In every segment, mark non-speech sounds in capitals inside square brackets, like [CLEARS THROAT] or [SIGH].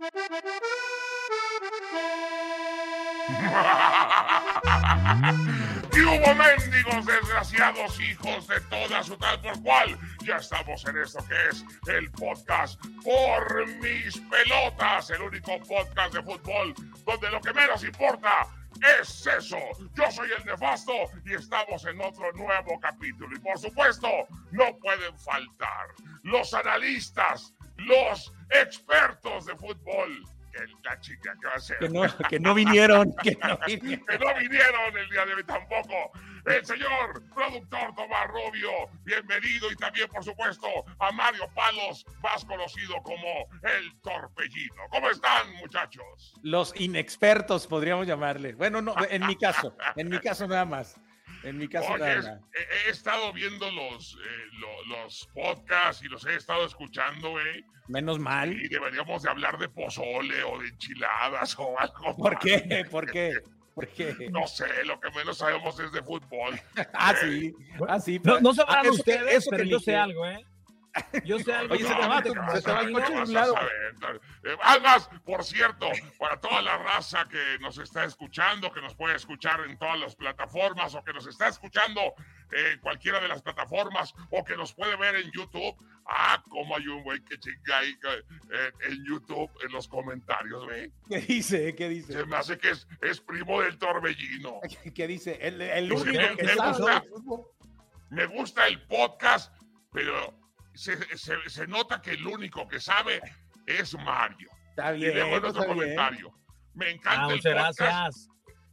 [LAUGHS] ¡Y hubo mendigos desgraciados hijos de toda su tal por cual! Ya estamos en esto que es el podcast Por Mis Pelotas, el único podcast de fútbol donde lo que menos importa es eso. Yo soy el nefasto y estamos en otro nuevo capítulo. Y por supuesto, no pueden faltar los analistas, los expertos de fútbol. Que la chica que va a ser. Que no, que no vinieron. [LAUGHS] Que no vinieron. que no vinieron el día de hoy tampoco. El señor productor Tomás Rubio, bienvenido. Y también, por supuesto, a Mario Palos, más conocido como el Torpellino. ¿Cómo están, muchachos? Los inexpertos, podríamos llamarle. Bueno, no, en mi caso, en mi caso nada más. En mi caso, Oye, he, he, estado viendo los, eh, lo, los podcasts y los he estado escuchando, güey. Menos mal. Y deberíamos de hablar de pozole o de enchiladas [LAUGHS] o algo. ¿Por qué? ¿Por qué? ¿Por qué? No sé, lo que menos sabemos es de fútbol. [LAUGHS] ah, sí. Ah, sí. No, no sabrán ah, ustedes, eso pero que yo sé algo, ¿eh? Yo sé algo. Oye, se te va, te- se te va el coche de un lado. Eh, Además, por cierto, para toda la raza que nos está escuchando, que nos puede escuchar en todas las plataformas o que nos está escuchando en cualquiera de las plataformas o que nos puede ver en YouTube. Ah, como hay un güey que chinga ahí eh, en YouTube en los comentarios, güey. ¿Qué dice? ¿Qué dice? Se me hace que es, es primo del torbellino. [LAUGHS] ¿Qué dice? El, el Dice, único me- que me sabe gusta. de fútbol. Me gusta el podcast, pero se, se- se nota que el único que sabe es Mario. Está Y bien, luego en otro está bien. comentario. Me encanta Ah, el muchas podcast, gracias.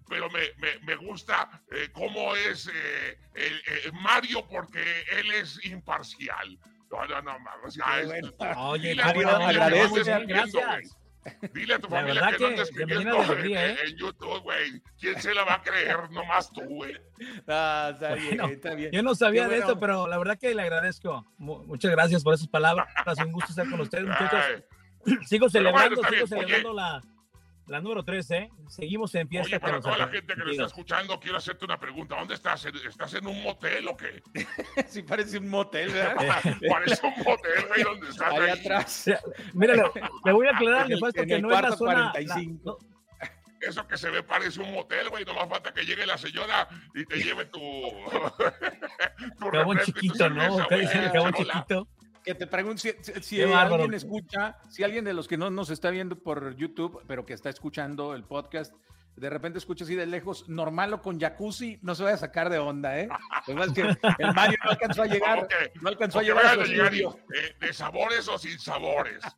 pero me, me- me gusta eh, cómo es eh, el- eh, Mario porque él es imparcial. No, no, no, mames, ya Qué es- bueno. Oye, Mario, no escribiendo, gracias. Dile a tu La familia verdad que no que andes alegría, en, ¿eh? en YouTube, güey. ¿Quién se la va a creer? Nomás tú, güey. [LAUGHS] Ah, está bien, Bueno, está bien. Yo no sabía Qué de bueno. esto, pero la verdad que le agradezco. Mu- Muchas gracias por esas palabras. Un gusto estar con ustedes, muchachos. [LAUGHS] Sigo bueno, celebrando, sigo bien. Oye. celebrando la, la número 3, ¿eh? Seguimos en fiesta. Oye, para toda la gente que nos está escuchando, quiero hacerte una pregunta. ¿Dónde estás? ¿Estás en un motel o qué? [LAUGHS] Sí parece un motel, ¿verdad? [LAUGHS] Parece un motel, güey, donde [LAUGHS] estás Allá ahí. atrás. Mira, le, le voy a aclarar, En el- Nefasto, en que no es la zona. la- 45. no, Eso que se ve parece un motel, güey. No más falta que llegue la señora y te lleve tu. tu tu chiquito, ¿no? cerveza, ¿Qué güey, dicen el jabón charola. chiquito? Que te pregunto si, si- alguien escucha, si alguien de los que no nos está viendo por YouTube, pero que está escuchando el podcast, de repente escucha así de lejos, normal o con jacuzzi, no se vaya a sacar de onda, ¿eh? Lo que pasa es que el Mario no alcanzó a [LAUGHS] llegar, no alcanzó a llegar a llegar y, eh, de sabores o sin sabores. [LAUGHS]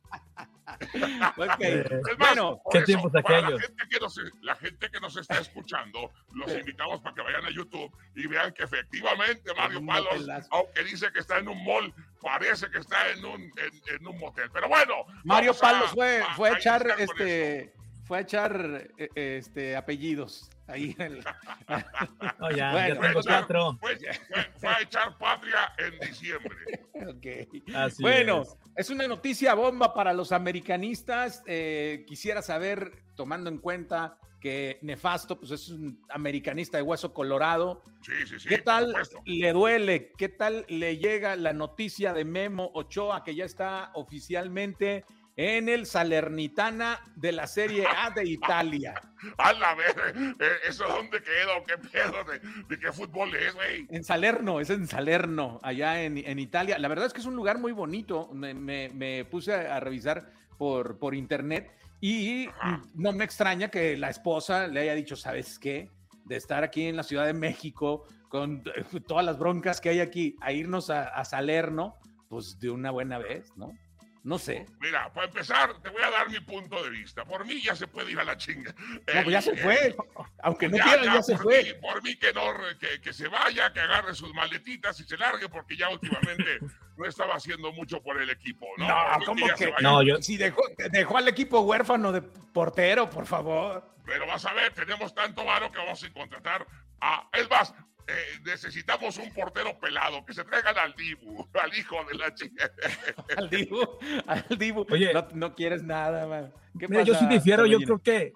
Ok. Es más, Bueno, por ¿qué eso, tiempos para la gente, que nos, la gente que nos está escuchando, los invitamos para que vayan a YouTube y vean que efectivamente Mario Palos, aunque dice que está en un mall, parece que está en un, en, en un motel. Pero bueno, Mario Palos fue, a- fue a a echar este fue a echar eh, este apellidos ahí en el- [LAUGHS] No, ya, Bueno, ya Fue a tengo echar- cuatro. Fue, fue- fue a echar patria en diciembre. [LAUGHS] Ok. Así Bueno, es. es. una noticia bomba para los americanistas. Eh, quisiera saber, tomando en cuenta que Nefasto pues es un americanista de hueso colorado, Sí, sí, sí. ¿qué tal le duele? ¿Qué tal le llega la noticia de Memo Ochoa que ya está oficialmente en el Salernitana de la Serie A de [LAUGHS] Italia? A la ver, eh, ¿eso dónde queda o qué pedo de, de qué fútbol es, güey? En Salerno, es en Salerno, allá en, en Italia. La verdad es que es un lugar muy bonito. Me, me- me puse a, a revisar por, por internet y no me extraña que la esposa le haya dicho, ¿sabes qué? De estar aquí en la Ciudad de México con [LAUGHS] todas las broncas que hay aquí, a irnos a, a Salerno, pues de una buena vez, ¿no? No sé. Mira, para empezar, te voy a dar mi punto de vista. Por mí ya se puede ir a la chinga. No, pues ya se fue. Aunque no quiera, ya, se fue. por mí que no, que, que, se vaya, que agarre sus maletitas y se largue, porque ya últimamente [LAUGHS] no estaba haciendo mucho por el equipo. No, no ¿cómo que? No, yo. Si dejó, dejó al equipo huérfano de portero, por favor. Pero vas a ver, tenemos tanto varo que vamos a contratar a. Es más, eh, necesitamos un portero pelado, que se traigan al Dibu, [LAUGHS] al hijo de la chica. [LAUGHS] al Dibu, al Dibu. Oye, no, quieres nada, man. Mira, yo sí difiero, yo creo que,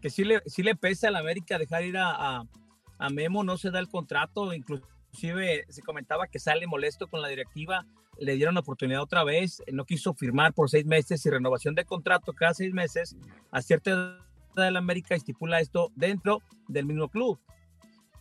que sí, le, sí le pesa a la América dejar ir a, a, Memo, no se da el contrato, inclusive se comentaba que sale molesto con la directiva, le dieron la oportunidad otra vez, no quiso firmar por seis meses y renovación de contrato cada seis meses, a cierta edad de la América estipula esto dentro del mismo club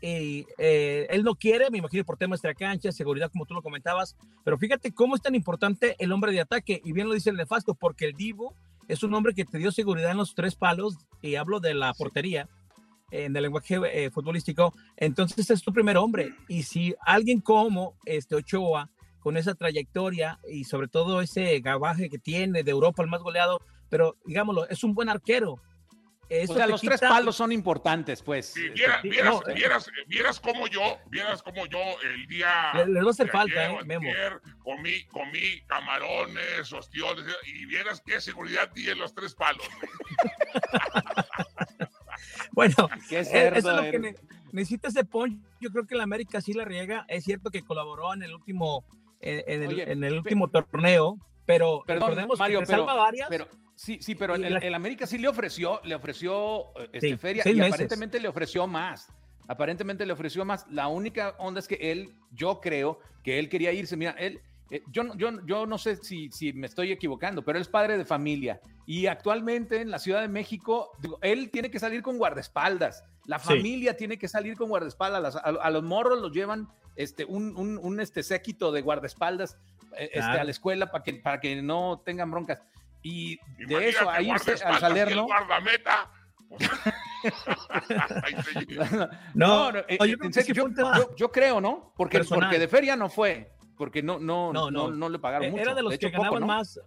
y eh, él no quiere, me imagino por temas de cancha, seguridad, como tú lo comentabas, pero fíjate cómo es tan importante el hombre de ataque, y bien lo dice el nefasto, porque el Divo es un hombre que te dio seguridad en los tres palos, y hablo de la portería, en el lenguaje eh, futbolístico, entonces es tu primer hombre, y si alguien como este Ochoa, con esa trayectoria y sobre todo ese gabaje que tiene de Europa, el más goleado, pero digámoslo, es un buen arquero, o sea, los tres palos son importantes, pues. Sí, vieras, vieras, vieras, vieras, como yo, vieras como yo el día. Le, va a hacer falta, eh, Memo. comí, comí camarones, ostiones, y vieras qué seguridad tiene los tres palos. [LAUGHS] bueno, qué eh, eso es lo que necesita ese punch. Yo creo que la América sí la riega. Es cierto que colaboró en el último, en, el, en el, último torneo, pero recordemos Mario, que pero, varias. Pero, Sí, sí, pero el, América sí le ofreció, le ofreció eh, este, feria y aparentemente le ofreció más. Aparentemente le ofreció más. La única onda es que él, yo creo que él quería irse. Mira, él, eh, yo, yo, yo no sé si, si me estoy equivocando, pero él es padre de familia y actualmente en la Ciudad de México, él tiene que salir con guardaespaldas. La familia tiene que salir con guardaespaldas. A, los morros los llevan este, un, un, este séquito de guardaespaldas eh, este, a la escuela para que, para que no tengan broncas. Y de eso a irse al Salerno. Guardameta. [LAUGHS] [LAUGHS] no, no, eh, yo, en serio, yo, creo, ¿no? Porque, porque de feria no fue, porque no, no, no, no, no le pagaron mucho. Era de los que ganaban más,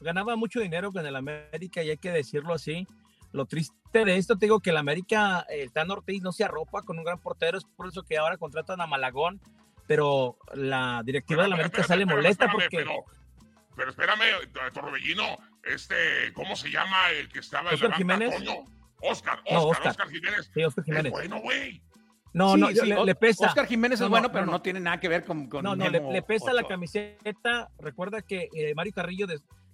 ganaba mucho dinero con el América, y hay que decirlo así. Lo triste de esto, te digo que el América, el Tan Ortiz no se arropa con un gran portero, es por eso que ahora contratan a Malagón, pero la directiva de la América sale molesta porque... Pero espérame, Torbellino, este, ¿cómo se llama el que estaba en Oscar Jiménez? Oscar, Oscar, Oscar, Jiménez. Sí, Oscar Jiménez. bueno, güey. No, no, le, pesa. Oscar Jiménez es bueno, pero no, tiene nada que ver con. con no, no, le, pesa la camiseta. Recuerda que eh, Mario Carrillo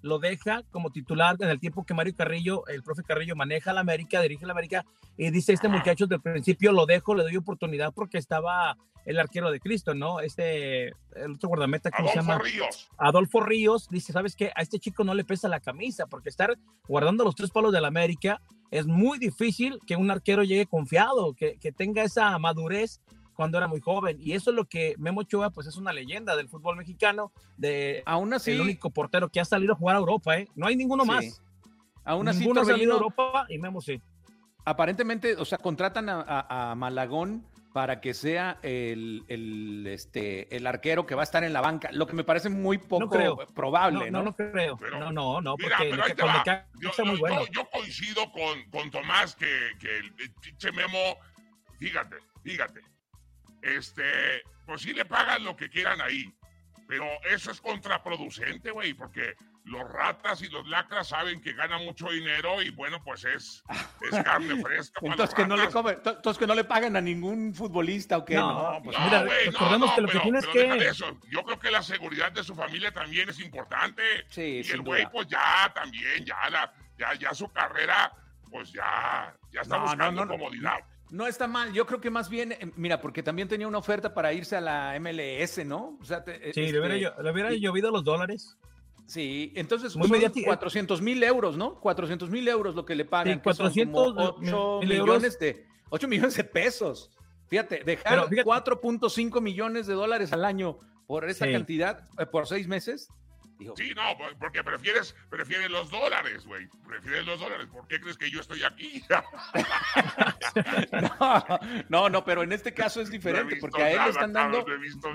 lo deja como titular en el tiempo que Mario Carrillo, el profe Carrillo, maneja la América, dirige la América, y dice: Este muchacho desde el principio lo dejo, le doy oportunidad porque estaba el arquero de Cristo, ¿no? Este, el otro guardameta, ¿cómo Adolfo se llama? Ríos. Adolfo Ríos dice, ¿sabes qué? A este chico no le pesa la camisa, porque estar guardando los tres palos de la América es muy difícil que un arquero llegue confiado, que, que tenga esa madurez cuando era muy joven. Y eso es lo que Memo Ochoa, pues es una leyenda del fútbol mexicano, de aún así, el único portero que ha salido a jugar a Europa, ¿eh? No hay ninguno más. Aún así, ninguno ha salido a Europa y Memo sí. Aparentemente, o sea, contratan a Malagón para que sea el, el, este, el arquero que va a estar en la banca, lo que me parece muy poco probable. No, no, no, creo. no, no, no, porque yo, muy bueno. yo, coincido con, con Tomás que, que el pinche Memo, fíjate, fíjate, este, pues sí le pagan lo que quieran ahí, pero eso es contraproducente, güey, porque los ratas y los lacras saben que ganan mucho dinero y bueno, pues es, [LAUGHS] es carne fresca. entonces, que no le come, entonces que no le pagan a ningún futbolista o qué. No, pues mira, recordemos que lo que tienes que... Eso. Yo creo que la seguridad de su familia también es importante. Sí, y el güey, pues ya también, ya, la, ya, ya su carrera, pues ya, ya está buscando comodidad. No está mal, yo creo que más bien, eh, mira, porque también tenía una oferta para irse a la MLS, ¿no? O sea, sí, le hubiera, le hubiera llovido los dólares. Sí, entonces Muy son 400 mil euros, ¿no? 400 mil euros lo que le pagan. Sí, 400 8 millones de 8 millones de pesos. Fíjate, dejar 4.5 millones de dólares al año por esa cantidad, eh, por seis meses. Sí, no, porque prefieres, prefieres los dólares, güey. Prefieres los dólares. ¿Por qué crees que yo estoy aquí? [LAUGHS] no, no, pero en este caso es diferente, porque a él le están dando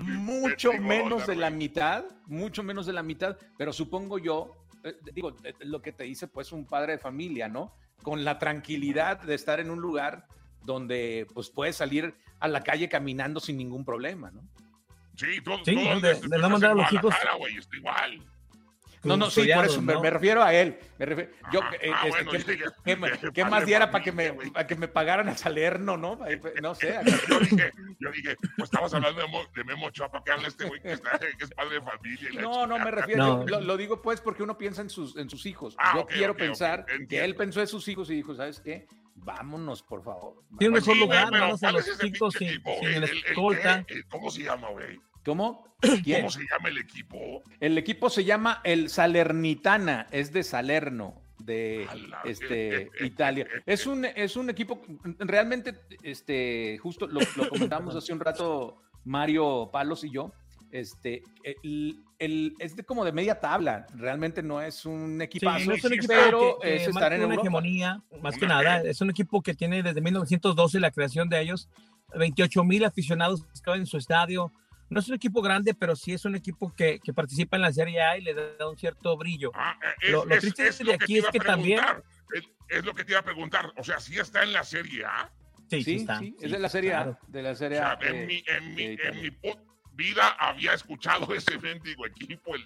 mucho menos de la mitad, mucho menos de la mitad, pero supongo yo, eh, digo, eh, lo que te dice pues un padre de familia, ¿no? Con la tranquilidad de estar en un lugar donde pues puedes salir a la calle caminando sin ningún problema, ¿no? Sí, todo, sí, de, no mandar a los hijos. igual. No, no, sí, por eso me, refiero a él. Me refiero, yo, ¿qué, más diera para que, me, para que me pagaran a Salerno, no? No sé. [LAUGHS] Yo dije, yo dije, pues estamos hablando de, Memo Ochoa, para que hable este güey que, es padre de familia. no, no, me refiero, lo, digo pues porque uno piensa en sus, en sus hijos. Ah, yo quiero pensar que él pensó en sus hijos y dijo, ¿sabes qué? Vámonos, por favor. Tiene un mejor lugar, vamos a los chicos sin, el, escolta. ¿Cómo se llama, güey? ¿Cómo? ¿Cómo se llama el equipo? El equipo se llama el Salernitana, es de Salerno, de este, Italia. Es un, es un equipo, realmente, este, justo lo, lo comentamos hace un rato Mario Palos y yo, este, el, es de como de media tabla, realmente no es un equipo no es un equipo pero es estar en una hegemonía, más que nada, es un equipo que tiene desde 1912 la creación de ellos, 28 mil aficionados que en su estadio, no es un equipo grande, pero sí es un equipo que, que participa en la Serie A y le da un cierto brillo. Ah, eh, lo, triste de aquí es que también... Es, lo que te iba a preguntar, o sea, ¿sí está en la Serie A? Sí, sí, está, es de la Serie A. De la Serie A. en, mi, en, mi, en mi vida había escuchado ese mendigo equipo, el,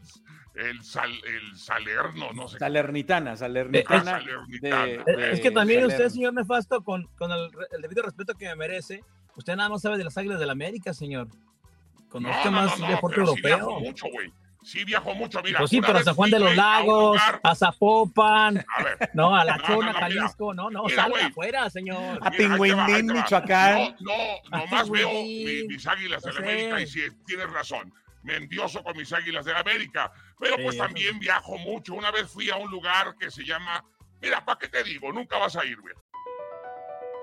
el, el Salerno, no sé. Salernitana, Salernitana. es que también usted, señor Nefasto, con, con el, debido respeto que me merece, usted nada más sabe de las Águilas del América, señor. Conozca más deporte europeo. Sí mucho, güey. Sí viajó mucho, mira. Pues sí, pero a San Juan de los Lagos, a, Zapopan, a ver, [LAUGHS] no, a La Chona, Jalisco, no, no, salga afuera, señor. A Pingüinín, Michoacán. No, no, nomás veo mis águilas de la América y sí, tienes razón. Me endioso con mis águilas de América, pero pues también viajo mucho. Una vez fui a un lugar que se llama, mira, ¿para qué te digo? Nunca vas a ir, güey.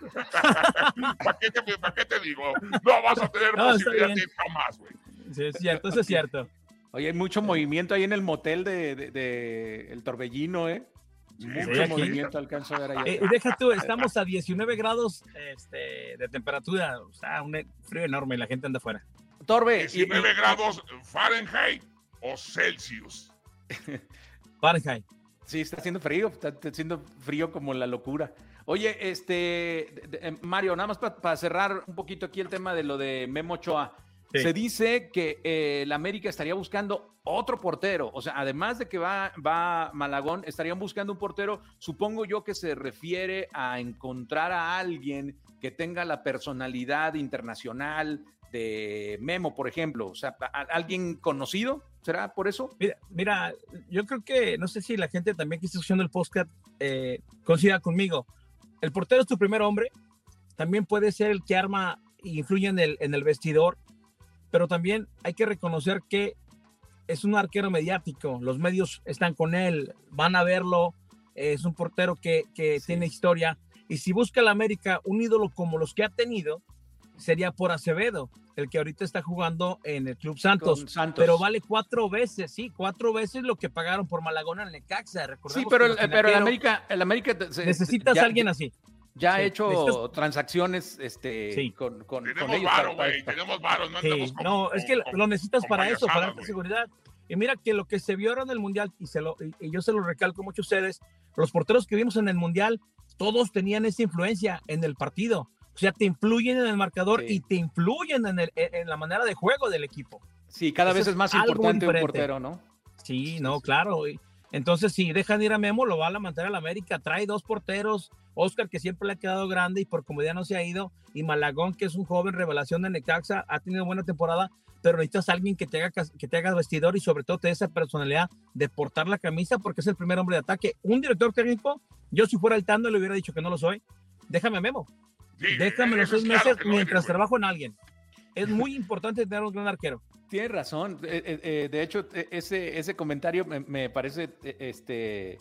[LAUGHS] ¿Para qué, te, digo? No vas a tener no, posibilidad de jamás, güey. Sí, es cierto, eso es cierto. Oye, hay mucho movimiento ahí en el motel de, El Torbellino, ¿eh? mucho movimiento alcanzo a ver ahí. Eh, deja tú, estamos a 19 grados este, de temperatura, o sea, un frío enorme y la gente anda afuera. Torbe. 19 grados Fahrenheit o Celsius. Fahrenheit. Sí, está haciendo frío, está haciendo frío como la locura. Oye, este, eh, Mario, nada más para cerrar un poquito aquí el tema de lo de Memo Ochoa. Se dice que eh, el América estaría buscando otro portero. O sea, además de que va, va Malagón, estarían buscando un portero. Supongo yo que se refiere a encontrar a alguien que tenga la personalidad internacional de Memo, por ejemplo. O sea, alguien conocido. ¿Será por eso? Mira, mira, yo creo que, no sé si la gente también que está escuchando el podcast eh, coincida conmigo el portero es tu primer hombre, también puede ser el que arma e influye en el, en el vestidor, pero también hay que reconocer que es un arquero mediático, los medios están con él, van a verlo, es un portero que, que tiene historia, y si busca el América un ídolo como los que ha tenido, sería por Acevedo, el que ahorita está jugando en el Club Santos, pero vale cuatro veces, sí, cuatro veces lo que pagaron por Malagón en Necaxa. sí, pero, el, pero el América, el América necesitas a alguien así. ya ha hecho transacciones este, con, con, tenemos ellos. Varo, tenemos varos, no, no es que lo necesitas para eso, para darte seguridad. Y mira que lo que se vio ahora en el Mundial, y, se lo, y yo se lo recalco mucho a ustedes, los porteros que vimos en el Mundial, todos tenían esa influencia en el partido. O sea, te influyen en el marcador y te influyen en, el, en, la manera de juego del equipo. Sí, cada vez es más importante un portero, ¿no? Sí, no, claro. Entonces, si dejan ir a Memo, lo va a mantener a la América. Trae dos porteros, Oscar, que siempre le ha quedado grande y por comodidad no se ha ido, y Malagón, que es un joven revelación de Necaxa, ha tenido buena temporada, pero necesitas a alguien que te haga, que te haga vestidor y sobre todo te dé esa personalidad de portar la camisa porque es el primer hombre de ataque. Un director técnico, yo si fuera el Tando le hubiera dicho que no lo soy. Déjame a Memo. Déjame los seis meses mientras trabajo en alguien. Es muy importante tener un gran arquero. Tienes razón. Eh, eh, eh, de hecho, ese, ese comentario me, parece este,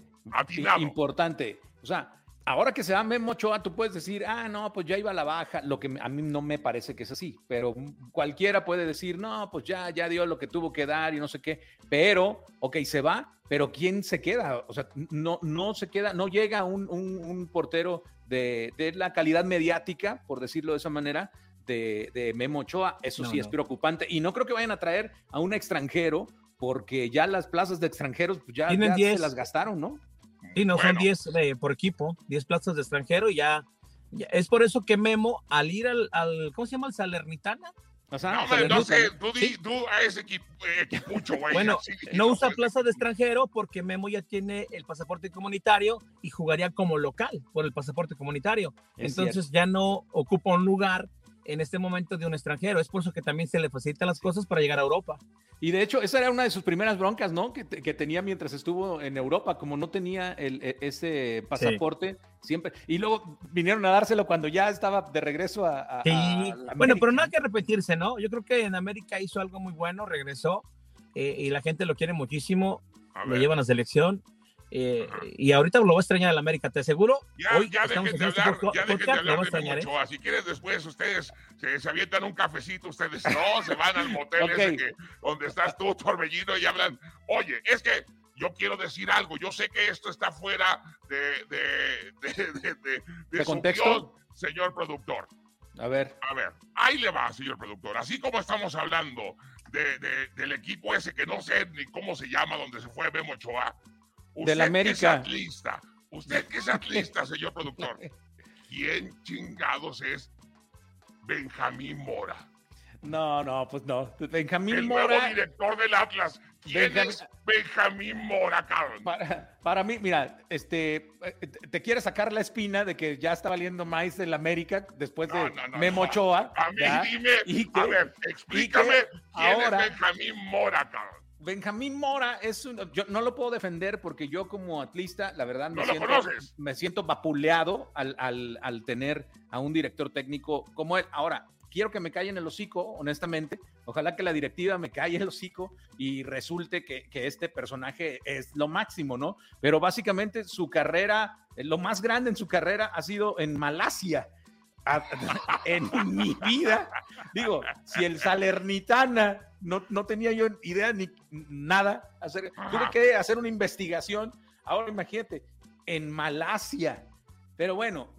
importante. O sea, ahora que se va Memo Ochoa, tú puedes decir, ah, no, pues ya iba a la baja, lo que a mí no me parece que es así, pero cualquiera puede decir, no, pues ya, ya dio lo que tuvo que dar y no sé qué, pero, ok, se va, pero ¿quién se queda? O sea, no, no se queda, no llega un, un, portero de, de, la calidad mediática, por decirlo de esa manera, de, de Memo Ochoa, eso sí es preocupante, y no creo que vayan a traer a un extranjero, porque ya las plazas de extranjeros pues ya, ya se las gastaron, ¿no? Sí, no, son 10 por equipo, 10 plazas de extranjero y ya, Es por eso que Memo, al ir al, al ¿cómo se llama? ¿Al Salernitana? O sea, no, no sé, tú, di, tú a ese equipo, equipucho, güey. Bueno, no usa plaza de extranjero porque Memo ya tiene el pasaporte comunitario y jugaría como local por el pasaporte comunitario. Entonces ya no ocupa un lugar en este momento de un extranjero. Es por eso que también se le facilitan las cosas para llegar a Europa. Y de hecho, esa era una de sus primeras broncas, ¿no? Que, tenía mientras estuvo en Europa, como no tenía el, e, ese pasaporte, siempre. Y luego vinieron a dárselo cuando ya estaba de regreso a. sí. bueno, pero no hay que repetirse, ¿no? Yo creo que en América hizo algo muy bueno, regresó eh, y la gente lo quiere muchísimo. Lo llevan a selección eh, y ahorita lo va a extrañar el América, te aseguro. Ya, hoy ya dejen de este hablar, ya dejen de hablar de Ochoa. ¿eh? Si quieres después ustedes se, se, avientan un cafecito, ustedes no, se van al motel ese que, donde estás tú, Torbellino, y hablan, oye, es que yo quiero decir algo, yo sé que esto está fuera de, de, de, de, de contexto, señor productor. A ver. A ver, ahí le va, señor productor. Así como estamos hablando de, del equipo ese que no sé ni cómo se llama, donde se fue Memo Ochoa, de la América. Que es atlista, usted que es atlista, señor productor. ¿Quién chingados es Benjamín Mora? No, no, pues no. Benjamín el Mora. Nuevo director del Atlas. ¿Quién es Benjamín Mora, cabrón? Para, mí, mira, este, te quiere sacar la espina de que ya está valiendo más el América después de Memo Ochoa. A mí dime, a ver, explícame quién es Benjamín Mora, cabrón. Benjamín Mora es un, yo no lo puedo defender porque yo como atlista, la verdad, me, siento, me siento vapuleado al, al, tener a un director técnico como él. Ahora, quiero que me en el hocico, honestamente. Ojalá que la directiva me calle el hocico y resulte que, que, este personaje es lo máximo, ¿no? Pero básicamente su carrera, lo más grande en su carrera ha sido en Malasia. [LAUGHS] en mi vida, digo, si el Salernitana no, no tenía yo idea ni nada. Hacer, tuve que hacer una investigación. Ahora imagínate, en Malasia. Pero bueno,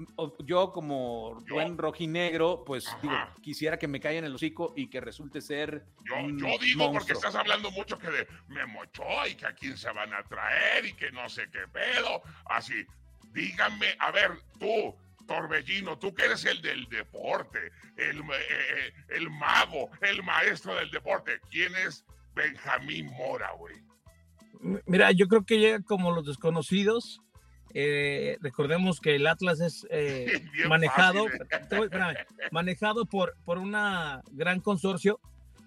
yo como buen rojinegro, pues digo, quisiera que me caigan el hocico y que resulte ser. Yo, digo porque estás hablando mucho que de mochó y que a quién se van a traer y que no sé qué pedo. Así, díganme, a ver, tú, Torbellino, tú que eres el del deporte, el, eh, el mago, el maestro del deporte. ¿Quién es Benjamín Mora, güey? Mira, yo creo que llega como los desconocidos. Eh, recordemos que el Atlas es eh, [LAUGHS] manejado, manejado por, por una gran consorcio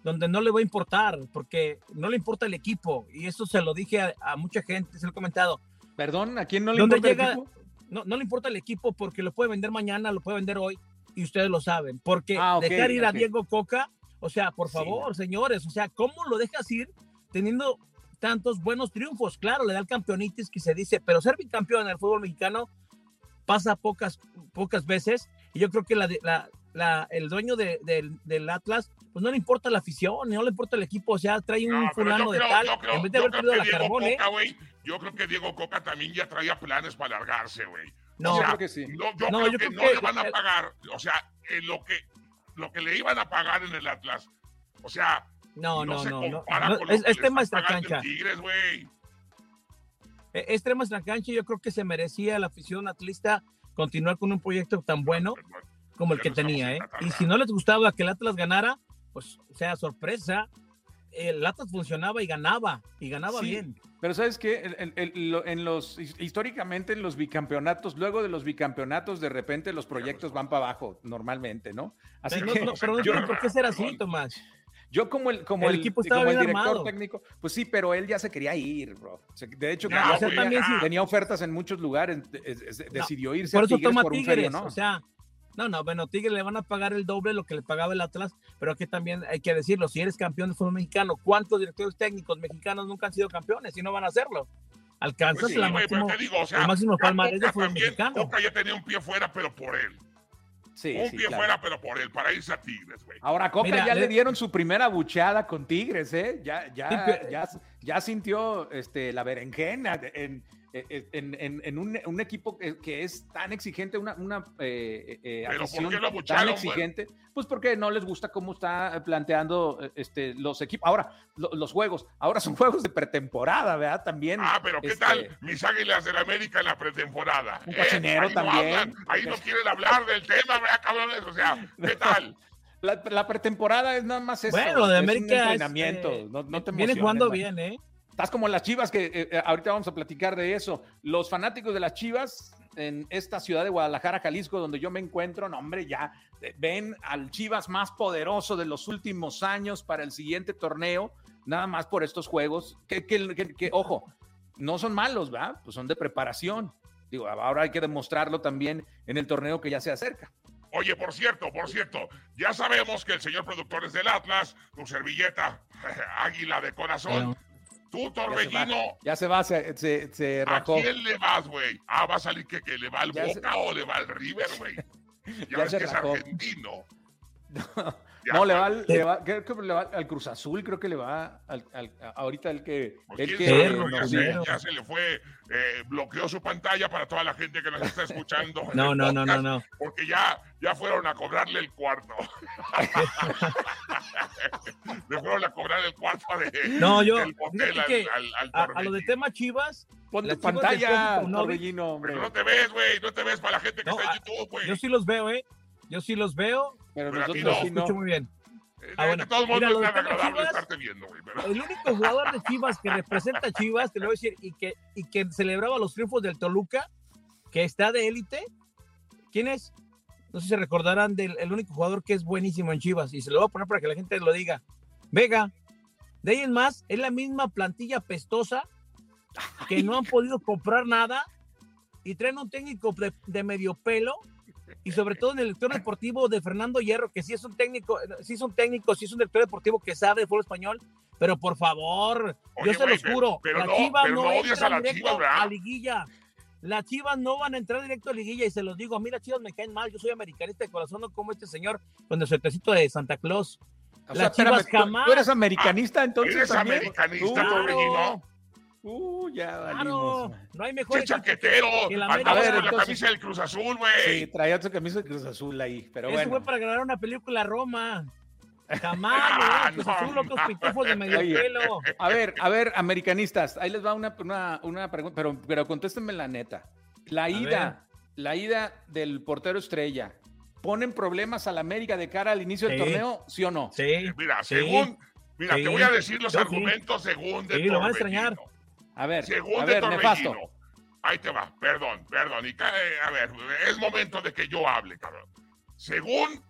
donde no le va a importar, porque no le importa el equipo. Y eso se lo dije a, mucha gente, se lo he comentado. Perdón, ¿a quién no le importa el equipo? No, no le importa el equipo porque lo puede vender mañana, lo puede vender hoy y ustedes lo saben. Porque ah, dejar ir a Diego Coca, o sea, por favor, señores, o sea, ¿cómo lo dejas ir teniendo tantos buenos triunfos? Claro, le da el campeonitis que se dice, pero ser bicampeón en el fútbol mexicano pasa pocas, pocas veces y yo creo que la, la, el dueño de, del Atlas, pues no le importa la afición, no le importa el equipo, o sea, trae un fulano de tal, en vez de haber perdido la Carbone. yo creo que Diego Coca también ya traía planes para largarse, güey. No, yo creo que sí. No, yo creo que no le van a pagar, o sea, lo que lo que le iban a pagar en el Atlas. O sea, no, no, no, no, es, es tema cancha. Tigres, güey. Es tema cancha yo creo que se merecía la afición atlista continuar con un proyecto tan bueno como el que tenía, ¿eh? Y si no les gustaba que el Atlas ganara, pues sea sorpresa, el Atlas funcionaba y ganaba, y ganaba bien. Pero sabes que en, los históricamente en los bicampeonatos, luego de los bicampeonatos, de repente los proyectos van para abajo, normalmente, ¿no? Así que, no, pero yo, ¿por qué será así, Tomás? Yo como el, como el, equipo estaba como el director técnico, pues sí, pero él ya se quería ir, bro. De hecho, tenía ofertas en muchos lugares, decidió irse por eso toma Tigres, ¿no? O sea, no, no, bueno, Tigres le van a pagar el doble lo que le pagaba el Atlas, pero aquí también hay que decirlo, si eres campeón de fútbol mexicano, ¿cuántos directores técnicos mexicanos nunca han sido campeones y no van a hacerlo? Alcanzas pues la máximo, o sea, el máximo palmarés de fútbol mexicano. Boca ya tenía un pie fuera, pero por él. Sí, un pie fuera, pero por él, para irse a Tigres, güey. Ahora, Coca ya le... dieron su primera bucheada con Tigres, ¿eh? Ya, ya, ya, ya sintió este, la berenjena en, eh, eh, en, en, un, un, equipo que, es tan exigente, una, una eh, eh afición tan exigente, pues porque no les gusta cómo está planteando este, los equipos. Ahora, los juegos, ahora son [LAUGHS] juegos de pretemporada, ¿verdad? También. Ah, pero ¿qué tal este mis águilas de la América en la pretemporada? Un cochinero también. ahí no quieren hablar del tema, ¿verdad, cabrones? O sea, ¿qué tal? [LAUGHS] La, pretemporada es nada más eso. Bueno, de América. Es entrenamiento. no, no te viene jugando bien, ¿eh? Estás como las Chivas, que eh, eh, ahorita vamos a platicar de eso. Los fanáticos de las Chivas en esta ciudad de Guadalajara, Jalisco, donde yo me encuentro, no, hombre, ya eh, ven al Chivas más poderoso de los últimos años para el siguiente torneo, nada más por estos juegos, que, que, ojo, no son malos, ¿va? Pues son de preparación. Digo, ahora hay que demostrarlo también en el torneo que ya se acerca. Oye, por cierto, por cierto, ya sabemos que el señor productor es del Atlas, tu servilleta, [LAUGHS] águila de corazón. Tú, Torbellino. Ya se va, se, se, se rajó. ¿A quién le vas, güey? Ah, va a salir que, que le va al Boca o le va al River, güey. [LAUGHS] Ya, ves que es argentino. [LAUGHS] No, le, va, le va, creo que le va al Cruz Azul, creo que le va al, al ahorita el que, el que ya, se, ya, se, le fue, eh, bloqueó su pantalla para toda la gente que nos está escuchando. [LAUGHS] no, no, no, no, no. Porque ya, ya fueron a cobrarle el cuarto. [LAUGHS] le fueron a cobrar el cuarto de, no, yo, del hotel al, al, a, a, lo de tema Chivas, Pon la pantalla, Torbellino, hombre. Pero no te ves, güey, no te ves para la gente que está en YouTube, güey. Yo sí los veo, ¿eh? Yo sí los veo, pero, nosotros no. escucho muy bien. Eh, ah, bueno. De mira, lo de agradable estarte viendo, güey. El único jugador de Chivas que representa a Chivas, te lo voy a decir, y que, y que celebraba los triunfos del Toluca, que está de élite, ¿quién es? No sé si se recordarán del el único jugador que es buenísimo en Chivas, y se lo voy a poner para que la gente lo diga. Vega. De ahí en más, es la misma plantilla pestosa que no han podido comprar nada y traen un técnico de, de medio pelo y sobre todo en el director deportivo de Fernando Hierro, que sí es un técnico, sí es un técnico, sí es un director deportivo que sabe de fútbol español, pero por favor, yo se los juro, la Chivas no, no a, la directo a liguilla. Las Chivas no van a entrar directo a liguilla y se los digo, a mí las Chivas me caen mal, yo soy americanista de corazón, no como este señor con el suertecito de Santa Claus. las Chivas jamás. ¿Tú eres americanista entonces? ¿Eres americanista, uh, Uh, ya valimos. no hay mejor. ¡Qué chaquetero! A ver, con la camisa del Cruz Azul, güey. Sí, traía su camisa del Cruz Azul ahí, pero Eso fue para grabar una película Roma. [LAUGHS] Jamás, ah, Cruz Azul, locos pitufos de medio pelo. A ver, a ver, americanistas, ahí les va una, una, una pregunta, pero, pero contéstenme la neta. La ida, la ida del portero estrella, ¿ponen problemas a la América de cara al inicio del torneo, sí o no? Sí. Mira, según, mira, te voy a decir los argumentos según de Sí, lo van a extrañar. A ver, Según a ver, nefasto. Ahí te va, perdón, perdón. Y, a ver, es momento de que yo hable, cabrón. Según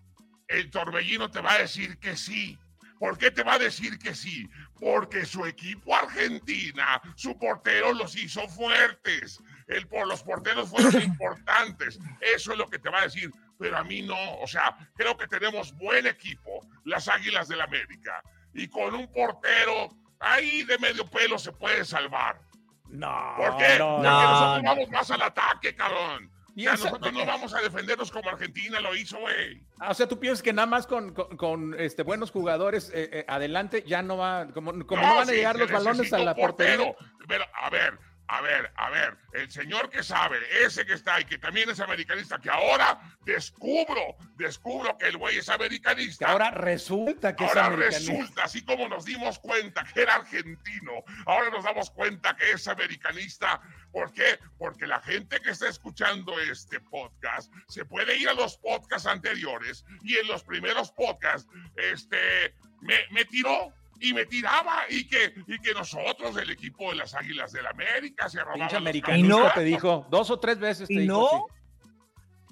el torbellino te va a decir que sí. ¿Por qué te va a decir que sí? Porque su equipo Argentina, su portero los hizo fuertes. El, por los porteros fueron [COUGHS] importantes. Eso es lo que te va a decir. Pero a mí no. O sea, creo que tenemos buen equipo, las Águilas del América. Y con un portero ahí de medio pelo se puede salvar. No. ¿Por qué? No, Porque nosotros vamos más al ataque, cabrón. Y nosotros no vamos a defendernos como Argentina lo hizo, güey. Ah, o sea, tú piensas que nada más con, con, este, buenos jugadores eh, eh, adelante ya no va, como, como no, van a llegar los balones a la portería. Pero, a ver, a ver, a ver, el señor que sabe, ese que está y que también es americanista, que ahora descubro, descubro que el güey es americanista. Que ahora resulta que ahora es americanista. resulta, así como nos dimos cuenta que era argentino, ahora nos damos cuenta que es americanista. ¿Por qué? Porque la gente que está escuchando este podcast se puede ir a los podcasts anteriores y en los primeros podcasts, este, me, me tiró y me tiraba y que, y que nosotros, el equipo de las Águilas del América, se robaban los americanista no. te dijo. Dos o tres veces te Y dijo. no.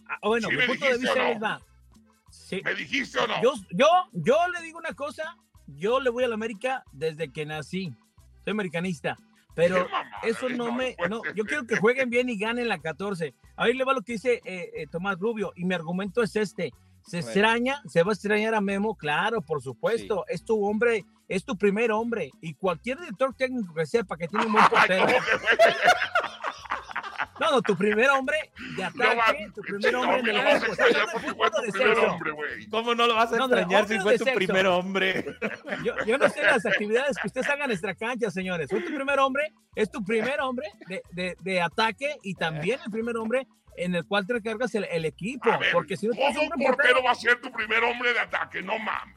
Ah, bueno, ¿Sí mi punto de vista no? es va. Sí. ¿Me dijiste o no? Yo, yo, yo le digo una cosa, yo le voy a la América desde que nací. Soy americanista. Pero eso ¿eh? no me. No, yo quiero que jueguen bien y ganen la 14. Ahí le va lo que dice eh, eh, Tomás Rubio. Y mi argumento es este: se Bueno. extraña, se va a extrañar a Memo, claro, por supuesto. Es tu hombre, es tu primer hombre. Y cualquier director técnico que sepa que tiene un buen [LAUGHS] portero. ¿cómo que fue? No, no, tu primer hombre de No, va- ataque, tu primer no, hombre porque de fue. ¿Cómo no lo vas a No, extrañar si fue tu sexo. primer hombre? [LAUGHS] Yo, yo no sé las actividades que ustedes hagan en nuestra cancha, señores. Soy tu primer hombre, es tu primer hombre de, de- de ataque y también el primer hombre en el cual te recargas el, el equipo. Ver, porque si no tienes ¿cómo hombre un portero, portero va a ser tu primer hombre de ataque? No mames.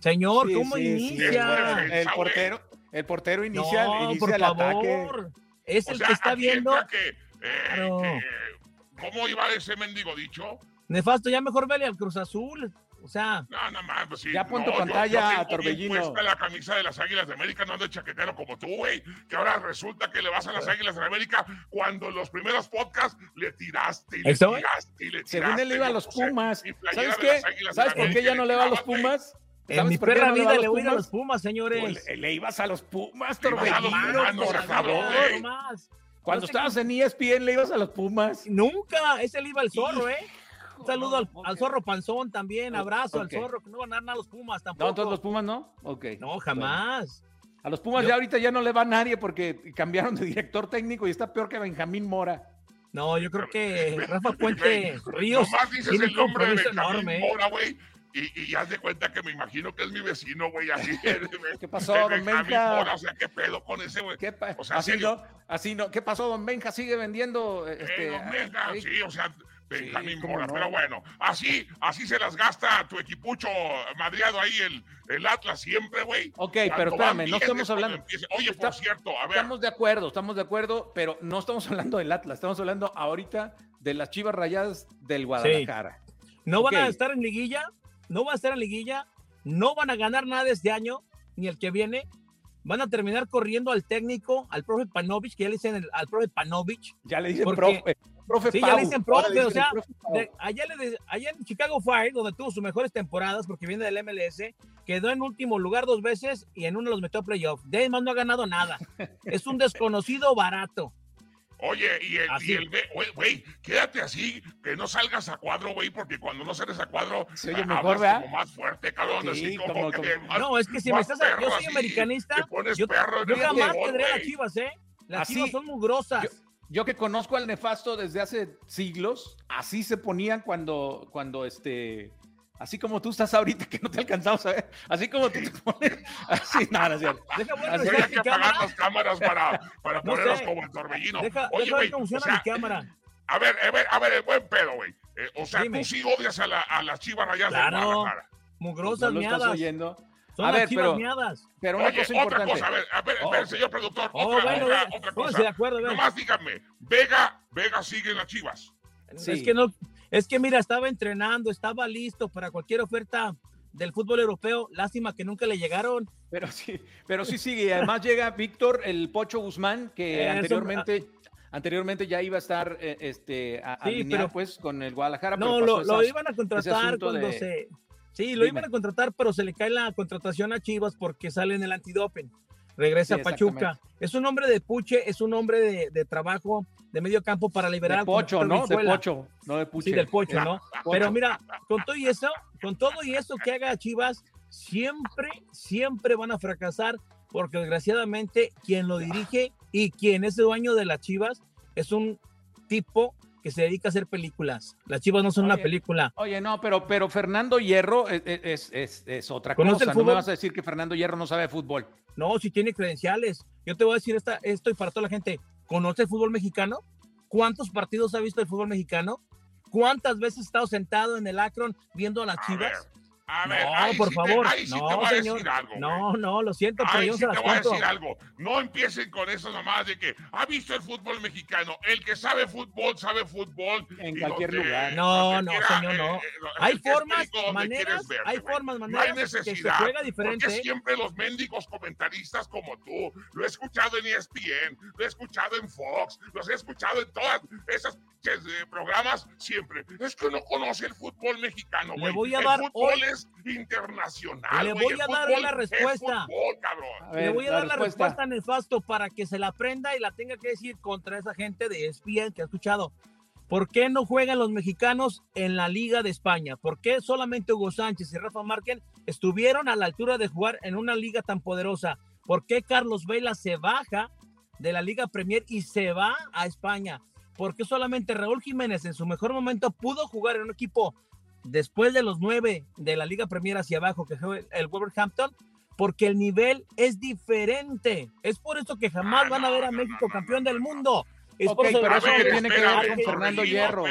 Señor, Sí, ¿cómo sí, sí, inicia? bueno, El portero, el portero inicia, no, inicia por el ataque. favor. Es O el sea, que está viendo. que, eh, Claro. que- ¿Cómo iba ese mendigo dicho? Nefasto, ya mejor vele al Cruz Azul. O sea, No, no mames, pues sí. Ya pon no, tu yo- pantalla, yo tengo bien Torbellino. puesta la camisa de las Águilas de América, no ando de chaquetero como tú, güey. Que ahora resulta que le vas a las Águilas de América cuando en los primeros podcasts le tiraste y le ¿Eso? tiraste y le tiraste. Según él le iba a yo los Pumas. ¿Sabes qué? ¿Sabes por qué ya no le va a los. Pumas? En ¿Sabes mi perra vida a le voy a a los Pumas, señores. Le, le ibas a los Pumas, a Torbellino, por favor. Cuando No sé estabas en ESPN le ibas a los Pumas. Nunca, ese le iba al zorro, ¿eh? Un saludo al, zorro panzón también, abrazo al zorro, que no van a dar nada a los Pumas tampoco. No, entonces los Pumas no. Ok. No, jamás. A los Pumas Yo- ya ahorita ya no le va nadie porque cambiaron de director técnico y está peor que Benjamín Mora. No, yo creo que Rafa Puente Ríos Nomás dices tiene el nombre de Benjamín enorme. ¿eh? Mora, güey. Y, y haz de cuenta que me imagino que es mi vecino, güey. Así. [LAUGHS] ¿Qué pasó, don Benja? Mora, o sea, ¿qué pedo con ese, güey? ¿Qué pa- O sea, así serio. no, así no. ¿Qué pasó, don Benja? Sigue vendiendo. Eh, Este, don Benja, ahí? sí, o sea, Benjamín cómo Mora, no. pero bueno, así, así se las gasta tu equipucho madriado ahí, el, el Atlas siempre, güey. Ok, Cuando pero espérame, no estamos hablando. empieza- Oye, Está- por cierto, a ver, Estamos de acuerdo, estamos de acuerdo, pero no estamos [LAUGHS] hablando del Atlas, estamos hablando ahorita de las Chivas Rayadas del Guadalajara. No van a estar en liguilla, no van a estar en liguilla, no van a ganar nada este año, ni el que viene. Van a terminar corriendo al técnico, al profe Panovich, que ya le dicen el- al profe Panovich. Ya le dicen Porque- profe. Profe Sí, ya le dicen profe, le o sea. De- allá, le- allá en Chicago Fire, donde tuvo sus mejores temporadas, porque viene del MLS, quedó en último lugar dos veces y en uno los metió a playoff. De más no ha ganado nada. Es un desconocido barato. Oye, y el, Así. y el, ve- güey, güey, quédate así, que no salgas a cuadro, güey, porque cuando no sales a cuadro, Se oye mejor, ¿verdad? como más fuerte, cabrón, Sí, así como, como- que como- más- No, es que si me más estás. Yo soy así, americanista. te pones Yo, perro en yo fútbol, tendré a las chivas, ¿eh? Las Así- chivas son muy grosas. Yo que conozco al nefasto desde hace siglos, así se ponían cuando, cuando este, así como tú estás ahorita que no te alcanzamos a ver, así como tú te pones, así, no, no cierto. Deja ver Así funciona que apagar cámara. las cámaras para, para No como el torbellino. Deja, Oye, güey, o funciona sea, mi cámara. A ver, a ver, a ver, el buen pedo, güey. Eh, o sea, Dime. tú sí odias a, la, a las chivas rayadas de Claro. Guadalajara. Mugrosas ¿No lo estás miadas. oyendo? Son A las ver, chivas pero- miadas. Pero una Oye, cosa otra importante. cosa, a ver, a ver, Oh. señor productor, Oh, otra, bueno, otra, otra cosa. de acuerdo, a ver. Nomás díganme, Vega, Vega sigue en las chivas. Sí. Es que no, es que mira, estaba entrenando, estaba listo para cualquier oferta del fútbol europeo. Lástima que nunca le llegaron. Pero sí, pero sí sigue. Además llega Víctor, el Pocho Guzmán, que Eso, anteriormente, anteriormente ya iba a estar eh, este, a, Sí, pero- pues con el Guadalajara. No, pero lo, lo iban a contratar cuando de- se. Sí, lo Dime. iban a contratar, pero se le cae la contratación a Chivas porque sale en el antidoping. Regresa a Pachuca. Es un hombre de puche, es un hombre de, de trabajo de medio campo para liberar de Pocho, ¿no? De Pocho, no de Puche. Sí, del Pocho, ¿no? [LAUGHS] Pero mira, con todo y eso, con todo y eso que haga Chivas, siempre, siempre van a fracasar porque desgraciadamente quien lo dirige y quien es dueño de las Chivas es un tipo que se dedica a hacer películas. Las Chivas no son una película. Oye, no, pero, pero Fernando Hierro es, es, es, otra cosa. No me vas a decir que Fernando Hierro no sabe de fútbol. No, si tiene credenciales. Yo te voy a decir esta, esto y para toda la gente. ¿Conoce el fútbol mexicano? ¿Cuántos partidos ha visto el fútbol mexicano? ¿Cuántas veces ha estado sentado en el Akron viendo a las Chivas? A ver, no, por favor. no, señor. no, no, lo siento, pero yo se las te voy a decir algo. No empiecen con eso nomás de que ha visto el fútbol mexicano. El que sabe fútbol, sabe fútbol. En cualquier lugar. No, no, señor, no. Eh, eh, hay formas, maneras, hay formas, maneras. No hay necesidad. Que se juega diferente. Porque siempre los médicos comentaristas como tú, lo he escuchado en ESPN, lo he escuchado en Fox, los he escuchado en todas esas eh, programas siempre. Es que no conoce el fútbol mexicano, Le voy a dar fútbol internacional. Le voy a dar una respuesta. le voy a dar la respuesta nefasto para que se la aprenda y la tenga que decir contra esa gente de ESPN que ha escuchado. ¿Por qué no juegan los mexicanos en la Liga de España? ¿Por qué solamente Hugo Sánchez y Rafa Márquez estuvieron a la altura de jugar en una liga tan poderosa? ¿Por qué Carlos Vela se baja de la Liga Premier y se va a España? ¿Por qué solamente Raúl Jiménez en su mejor momento pudo jugar en un equipo después de los nueve de la Liga Premier hacia abajo, que fue el Wolverhampton, porque el nivel es diferente. Es por eso que jamás ah, van a ver a México campeón del mundo. Es por eso, pero eso que tiene que ver con Fernando Hierro.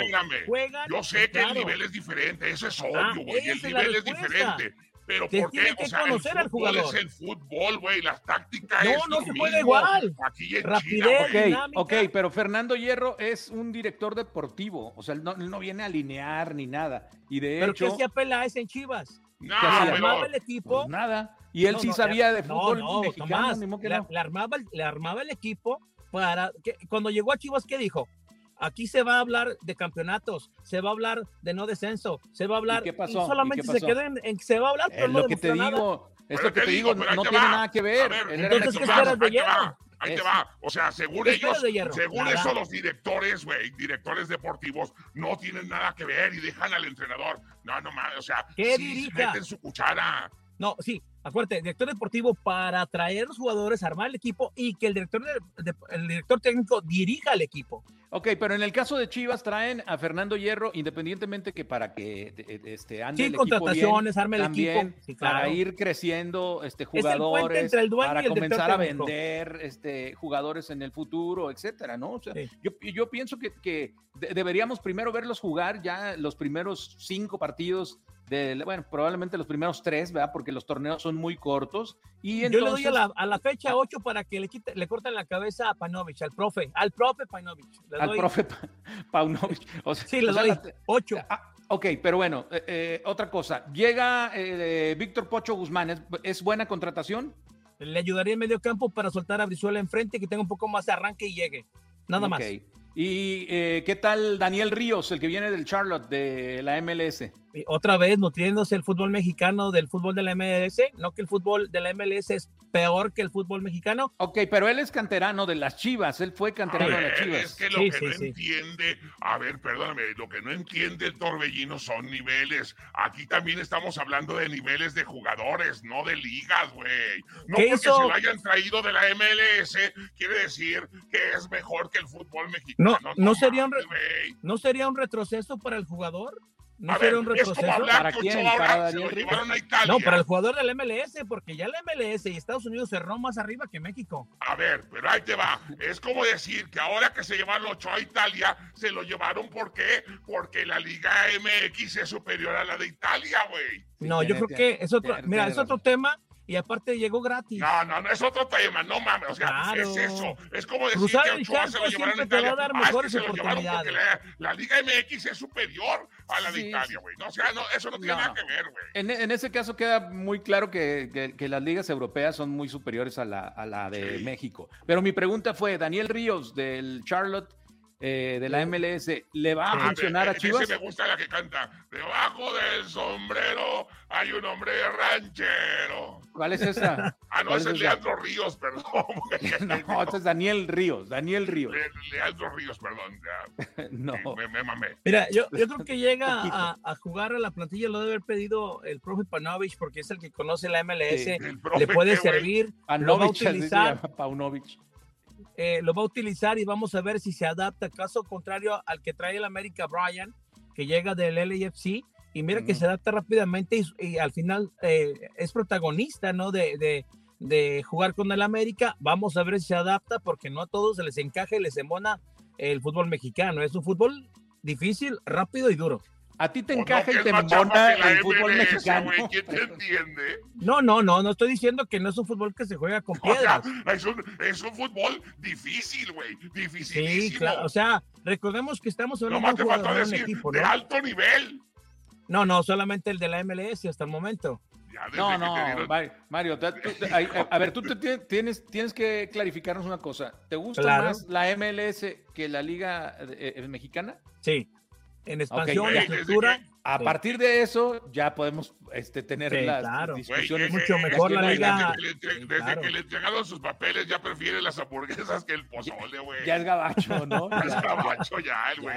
Yo sé que el nivel es diferente, eso es obvio, ah, el nivel es diferente. Pero ¿por qué? o sea, conocer el al jugador. Es el fútbol, güey, las tácticas no, es No, no se puede igual. Aquí en Rapidez, China, ok, pero Fernando Hierro es un director deportivo, o sea, él no, no viene a alinear ni nada. Y de ¿Pero hecho... qué se apela a ese en Chivas? No, pero... armaba el equipo. Pues nada. Y él sí sabía de fútbol no, mexicano, Tomás, le, le, armaba, le armaba el equipo para... Que, cuando llegó a Chivas, ¿qué dijo? Aquí se va a hablar de campeonatos, se va a hablar de no descenso, se va a hablar. ¿Y qué pasó? solamente se queden en, que se va a hablar, pero es no lo que te digo, es lo que te digo, no, tiene nada que ver. entonces, ¿qué esperas de hierro? Ahí te va. O sea, según ellos, según eso, los directores, güey, directores deportivos, no tienen nada que ver y dejan al entrenador. No, no mames, o sea, ¿Qué sí, meten su cuchara. No, sí, acuérdate, director deportivo para atraer los jugadores, armar el equipo y que el director, el director técnico dirija el equipo. Ok, pero en el caso de Chivas traen a Fernando Hierro, independientemente que para que este, ande sí, el contrataciones, arme el también, equipo. Sí, claro. para ir creciendo este, jugadores, el para comenzar a vender este, jugadores en el futuro, etcétera, ¿no? O sea, sí. yo, yo, pienso que, que deberíamos primero verlos jugar ya los primeros cinco partidos de, bueno, probablemente los primeros tres, ¿verdad? Porque los torneos son muy cortos. Y entonces, Yo le doy a la, a la fecha 8 para que le, quite, le corten la cabeza a Panovich, al profe, al profe Panovich. al doy... profe Paunovic. [LAUGHS] O sea, sí, le doy 8. Ah, ok, pero bueno, eh, eh, otra cosa. Llega eh, Víctor Pocho Guzmán, ¿es, ¿es, buena contratación? Le ayudaría en medio campo para soltar a Brizuela enfrente, que tenga un poco más de arranque y llegue. Nada okay. más. ¿Y eh, qué tal Daniel Ríos, el que viene del Charlotte, de la MLS? Otra vez nutriéndose el fútbol mexicano del fútbol de la MLS, no que el fútbol de la MLS es peor que el fútbol mexicano. Ok, pero él es canterano de las Chivas, él fue canterano ver, de las Chivas. Es que lo sí, que sí, no sí. entiende, a ver, perdóname, lo que no entiende el Torbellino son niveles. Aquí también estamos hablando de niveles de jugadores, no de ligas, güey. No porque hizo? se lo hayan traído de la MLS, quiere decir que es mejor que el fútbol mexicano. No, no, no sería, un re, ¿no sería un retroceso para el jugador? ¿No a sería ver, un retroceso? ¿Para quién? ¿Para Daniel No, para el jugador del MLS, porque ya el MLS y Estados Unidos cerró más arriba que México. A ver, pero ahí te va. Es como decir que ahora que se llevaron los ocho a Italia, se lo llevaron ¿por qué? Porque la Liga MX es superior a la de Italia, güey. Sí, no, yo creo que es otro, mira, es otro tema y aparte llegó gratis. No, no, no es otro tema, no mames, o sea, claro. es eso. Es como decir Cruzar que Ochoa se lo llevaron a Italia. A dar mejores ah, es que se lo llevaron porque la, la, Liga MX es superior a la sí. de Italia, güey. No, o sea, no, eso no tiene no. nada que ver, güey. En, en, ese caso queda muy claro que, que, que, las ligas europeas son muy superiores a la, a la de sí. México. Pero mi pregunta fue, Daniel Ríos del Charlotte, eh, de la MLS, ¿le va a Ah, funcionar a Chivas? Ese me gusta la que canta. Debajo del sombrero hay un hombre ranchero. ¿Cuál es esa? [LAUGHS] Ah, no, ¿Cuál ese es? Leandro Ríos, perdón. [LAUGHS] No, ese es Daniel Ríos, Daniel Ríos. Le- Leandro Ríos, perdón. ya. [LAUGHS] No. Sí, me, me mamé. Mira, yo, yo creo que llega a, a jugar a la plantilla, lo debe haber pedido el profe Panovich, porque es el que conoce la MLS, Sí. Le puede servir, lo va a utilizar, Paunovic. Eh, lo va a utilizar y vamos a ver si se adapta. Caso contrario al que trae el América Brian, que llega del LAFC, y mira que se adapta rápidamente y, y al final eh, es protagonista, ¿no? De, de, de jugar con el América. Vamos a ver si se adapta, porque no a todos se les encaja y les embona el fútbol mexicano. Es un fútbol difícil, rápido y duro. A ti te O no, encaja y te embona el fútbol MLS, mexicano. güey, ¿Quién te entiende? No, no, no, no estoy diciendo que no es un fútbol que se juega con [LAUGHS] O sea, piedras. es un, es un fútbol difícil, güey. Dificilísimo. Sí, claro. O sea, recordemos que estamos hablando de un jugador de un decir equipo, de alto nivel. No, no, solamente el de la MLS hasta el momento. No, no, dieron- Mario, tú- te- ay, a, a ver, tú te tienes- tienes, tienes que clarificarnos una cosa. ¿Te gusta Claro. más la MLS que la Liga eh, eh, Mexicana? Sí. En expansión, desde estructura. que- A Sí. partir de eso ya podemos este, tener Sí, las claro. Discusiones. mucho eh, mejor la liga. Desde, que le, entre- Sí, desde claro. que le entregaron sus papeles ya prefiere las hamburguesas que el pozole, güey. Ya es gabacho, ¿no? [LAUGHS] Ya es Ya, gabacho ya, el güey.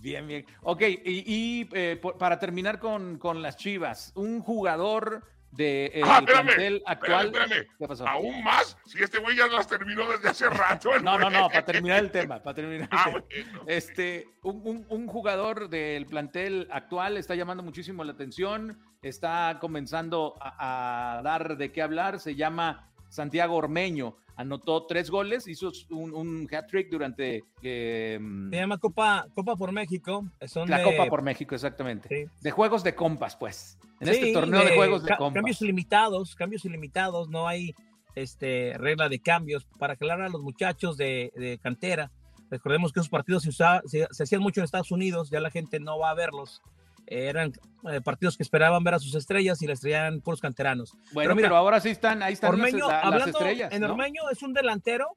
Bien, bien. Ok, y, y, eh, por- para terminar con, con las Chivas, un jugador del de, Ah, el espérame, plantel actual. Espérame, espérame. ¿Qué pasó? Aún más, si este güey ya las terminó desde hace [LAUGHS] rato. No, no, no, para terminar el tema, para terminar el Ah, tema. bueno. Este, un, un- un jugador del plantel actual está llamando muchísimo la atención, está comenzando a, a dar de qué hablar, se llama Santiago Ormeño, anotó tres goles, hizo un, un hat-trick durante eh, Se llama Copa, Copa por México. Son la de- Copa por México, exactamente. Sí. De juegos de compas, pues. En Sí, este torneo de, juegos de ca- compas. Cambios ilimitados, cambios ilimitados, no hay este, regla de cambios. Para aclarar a los muchachos de, de cantera, recordemos que esos partidos se, usaba- se, se hacían mucho en Estados Unidos, ya la gente no va a verlos. Eran eh, partidos que esperaban ver a sus estrellas y las traían puros canteranos. Bueno, pero, pero mira, ahora sí están, ahí están las- Ormeño, la- las, hablando estrellas. en ¿no? Ormeño es un delantero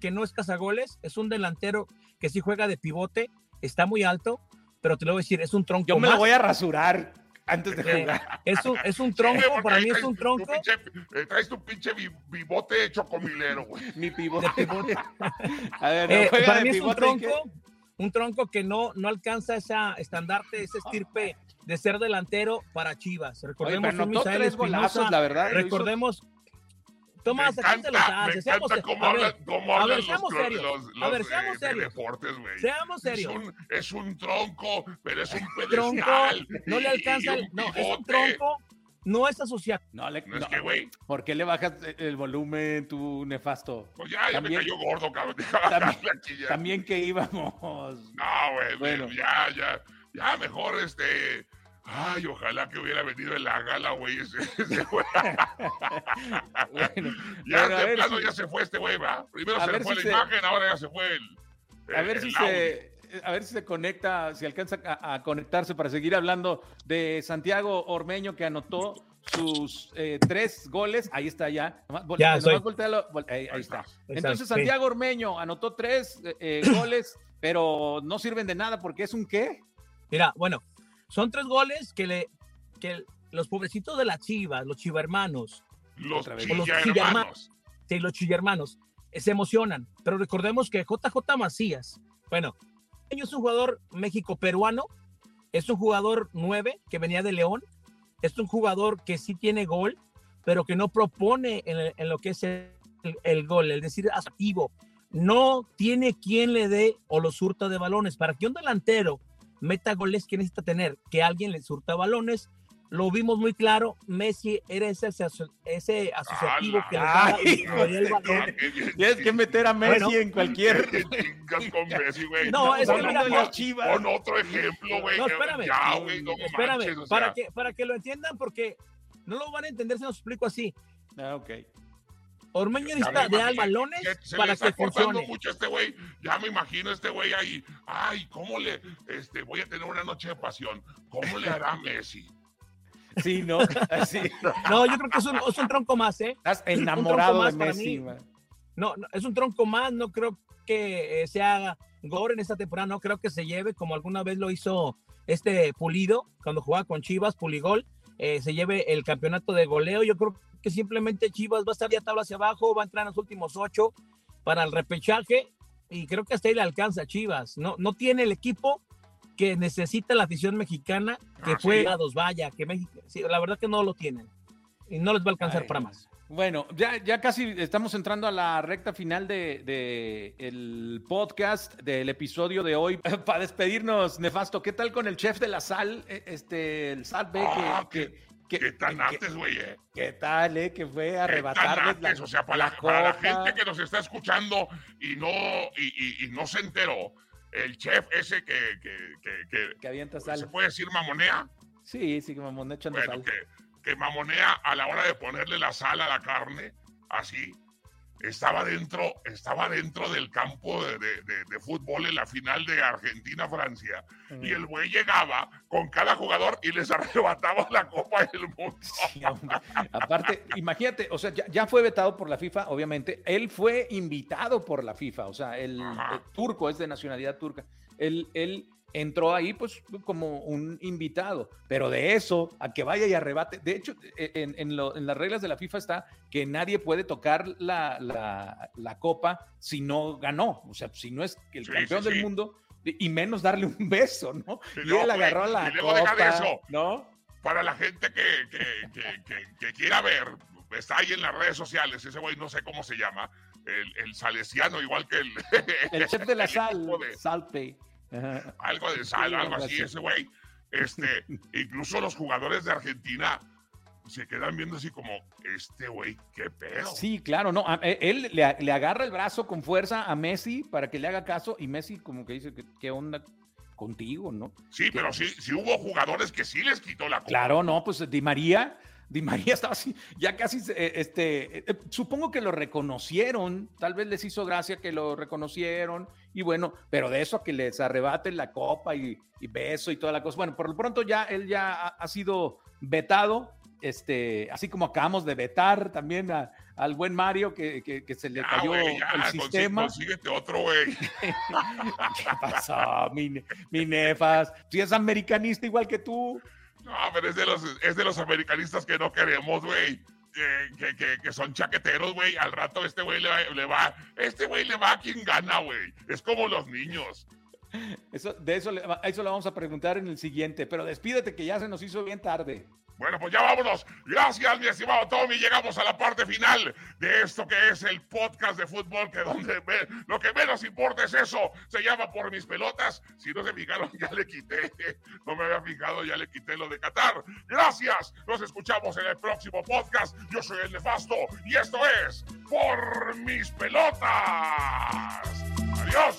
que no es cazagoles, es un delantero que sí juega de pivote, está muy alto, pero te lo voy a decir, es un tronco Yo me más. lo voy a rasurar antes de Eh, jugar. es, un, es un tronco, para mí es un tu tronco. pinche- traes tu pinche bi- bibote chocomilero, güey. Mi pivote. [LAUGHS] a ver, Eh, para de mí es un pivote, tronco, un tronco que no, no alcanza esa estandarte, ese estirpe de ser delantero para Chivas. Oye, Recordemos pero un anotó tres golazos, la verdad. recordemos. Tomás, me me Seamos, encanta cómo a ver, hablan, cómo a ver, los, serios. los- A ver, seamos de- de serios. deportes, güey. seamos Es serios. un, es un tronco, pero es un Tronco, pedestal. no le alcanza, el- no, es un tronco, no es asociado. No, le, No es no, que, güey, ¿Por qué le bajas el volumen, tu nefasto? pues ya, ya me También- cayó gordo, cabrón. Bajarle [LAUGHS] aquí ya. También que íbamos. No, güey, Bueno. ya, ya, ya mejor este. Ay, ojalá que hubiera venido en la gala, güey. Ese, [LAUGHS] ese güey. [LAUGHS] Bueno, ya bueno, de plano si- ya se fue este güey, va. Primero A se le fue si la se- imagen, ahora ya se fue el. A el- ver si se, a ver si se conecta, si alcanza a, a conectarse para seguir hablando de Santiago Ormeño que anotó sus eh, tres goles. Ahí está ya. Vol- Ya, voltealo, vol- ahí, ahí está. Entonces. Santiago Ormeño anotó tres eh, eh, [CLEARS THROAT] goles, pero no sirven de nada porque es un qué. Mira, bueno, son tres goles que le que los pobrecitos de las Chivas, los chivermanos, Los los sí, los chillermanos, eh, se emocionan. Pero recordemos que JJ Macías, bueno, es un jugador México-peruano, es un jugador nueve que venía de León, es un jugador que sí tiene gol, pero que no propone en, lo que es el, el gol, es decir, activo. No tiene quien le dé o lo surta de balones. Para que un delantero meta goles, que necesita tener? Que alguien le surta balones. Lo vimos muy claro, Messi era ese, aso- ese asociativo que le daba y Ay, el balón. Tienes que meter a Messi Bueno. en cualquier. Con [LAUGHS] Messi, güey. No, es que mira, otro- las Chivas. Pon otro ejemplo, güey. No, espérame. Ya, güey, no Espérame, manches, o para, que, para que lo entiendan, porque no lo van a entender si los explico así. Ah, ok. Ormeño necesita de imagino balones que para está que funcione. mucho este güey. Ya me imagino este güey ahí. Ay, ¿cómo le. Este, voy a tener una noche de pasión. ¿Cómo le hará Messi? Sí, ¿no? [LAUGHS] Así. No, yo creo que es un, es un tronco más, ¿eh? Estás enamorado de más para Messi, mí. man. no, es un tronco más, no creo que eh, se haga Gore en esta temporada, no creo que se lleve como alguna vez lo hizo este Pulido cuando jugaba con Chivas, Puligol, eh, se lleve el campeonato de goleo. Yo creo que simplemente Chivas va a estar ya tabla hacia abajo, va a entrar en los últimos ocho para el repechaje y creo que hasta ahí le alcanza Chivas. No, no tiene el equipo que necesita la afición mexicana que fue a dos vaya, que México, la verdad que no lo tienen y no les va a alcanzar para más. Bueno, ya, ya casi estamos entrando a la recta final de, de el podcast, del episodio de hoy. [LAUGHS] Para despedirnos, Nefasto, ¿qué tal con el chef de la sal? E, este, el Sal B, ah, que, que, ¿Qué tan antes, güey? Eh? ¿Qué tal, eh? Que fue a arrebatarles la, O sea, para la, para la, gente que nos está escuchando y no, y, y, no se enteró, el chef ese que... Que, que, que avienta sal. ¿Se puede decir mamonea? Sí, sí, que mamonea echando bueno, sal. Que, que mamonea a la hora de ponerle la sal a la carne, así, estaba dentro, estaba dentro del campo de, fútbol en la final de Argentina-Francia. Y el güey llegaba con cada jugador y les [LAUGHS] arrebataba la Copa del Mundo. Aparte, imagínate, o sea, ya, fue vetado por la FIFA, obviamente. Él fue invitado por la FIFA, o sea, el, turco es de nacionalidad turca. Él, él entró ahí pues como un invitado, pero de eso a que vaya y arrebate, de hecho e, en, las reglas de la FIFA está que nadie puede tocar la, copa si no ganó, o sea, si no es el campeón del mundo y menos darle un beso, ¿no? y él agarró la copa, ¿no? Para la gente que, quiera ver, está ahí en las redes sociales, ese güey no sé cómo se llama, el, salesiano, igual que el... El chef de la [LAUGHS] sal, Salpe algo de sal, algo así, ese güey. Este, incluso los jugadores de Argentina se quedan viendo así como, este güey, qué pedo. Sí, claro, no, e, él le, agarra el brazo con fuerza a Messi para que le haga caso y Messi como que dice, ¿qué, onda contigo, no? Sí, pero sí, sí hubo jugadores que sí les quitó la copa. Claro, no, pues Di María Di María estaba así, ya casi, eh, este, eh, supongo que lo reconocieron, tal vez les hizo gracia que lo reconocieron, y bueno, pero de eso a que les arrebaten la copa y, beso y toda la cosa, bueno, por lo pronto ya él ya ha, sido vetado, este, así como acabamos de vetar también al buen Mario que, se le cayó el sistema. Consíguete otro, güey. [LAUGHS] ¿Qué pasó, mi, mi nefas? Si es americanista igual que tú. No, pero es de los, es de los americanistas que no queremos, güey. Que, que, que, son chaqueteros, güey. Al rato este güey le, va, este güey le va a quien gana, güey. Es como los niños. Eso, de eso, eso lo vamos a preguntar en el siguiente, pero despídete que ya se nos hizo bien tarde. Bueno, pues ya vámonos. Gracias, mi estimado Tommy. Llegamos a la parte final de esto que es el podcast de fútbol, que donde lo que menos importa es eso. Se llama Por mis pelotas. Si no se fijaron, ya le quité. No me había fijado, ya le quité lo de Qatar. Gracias. Nos escuchamos en el próximo podcast. Yo soy el Nefasto y esto es Por mis pelotas. Adiós.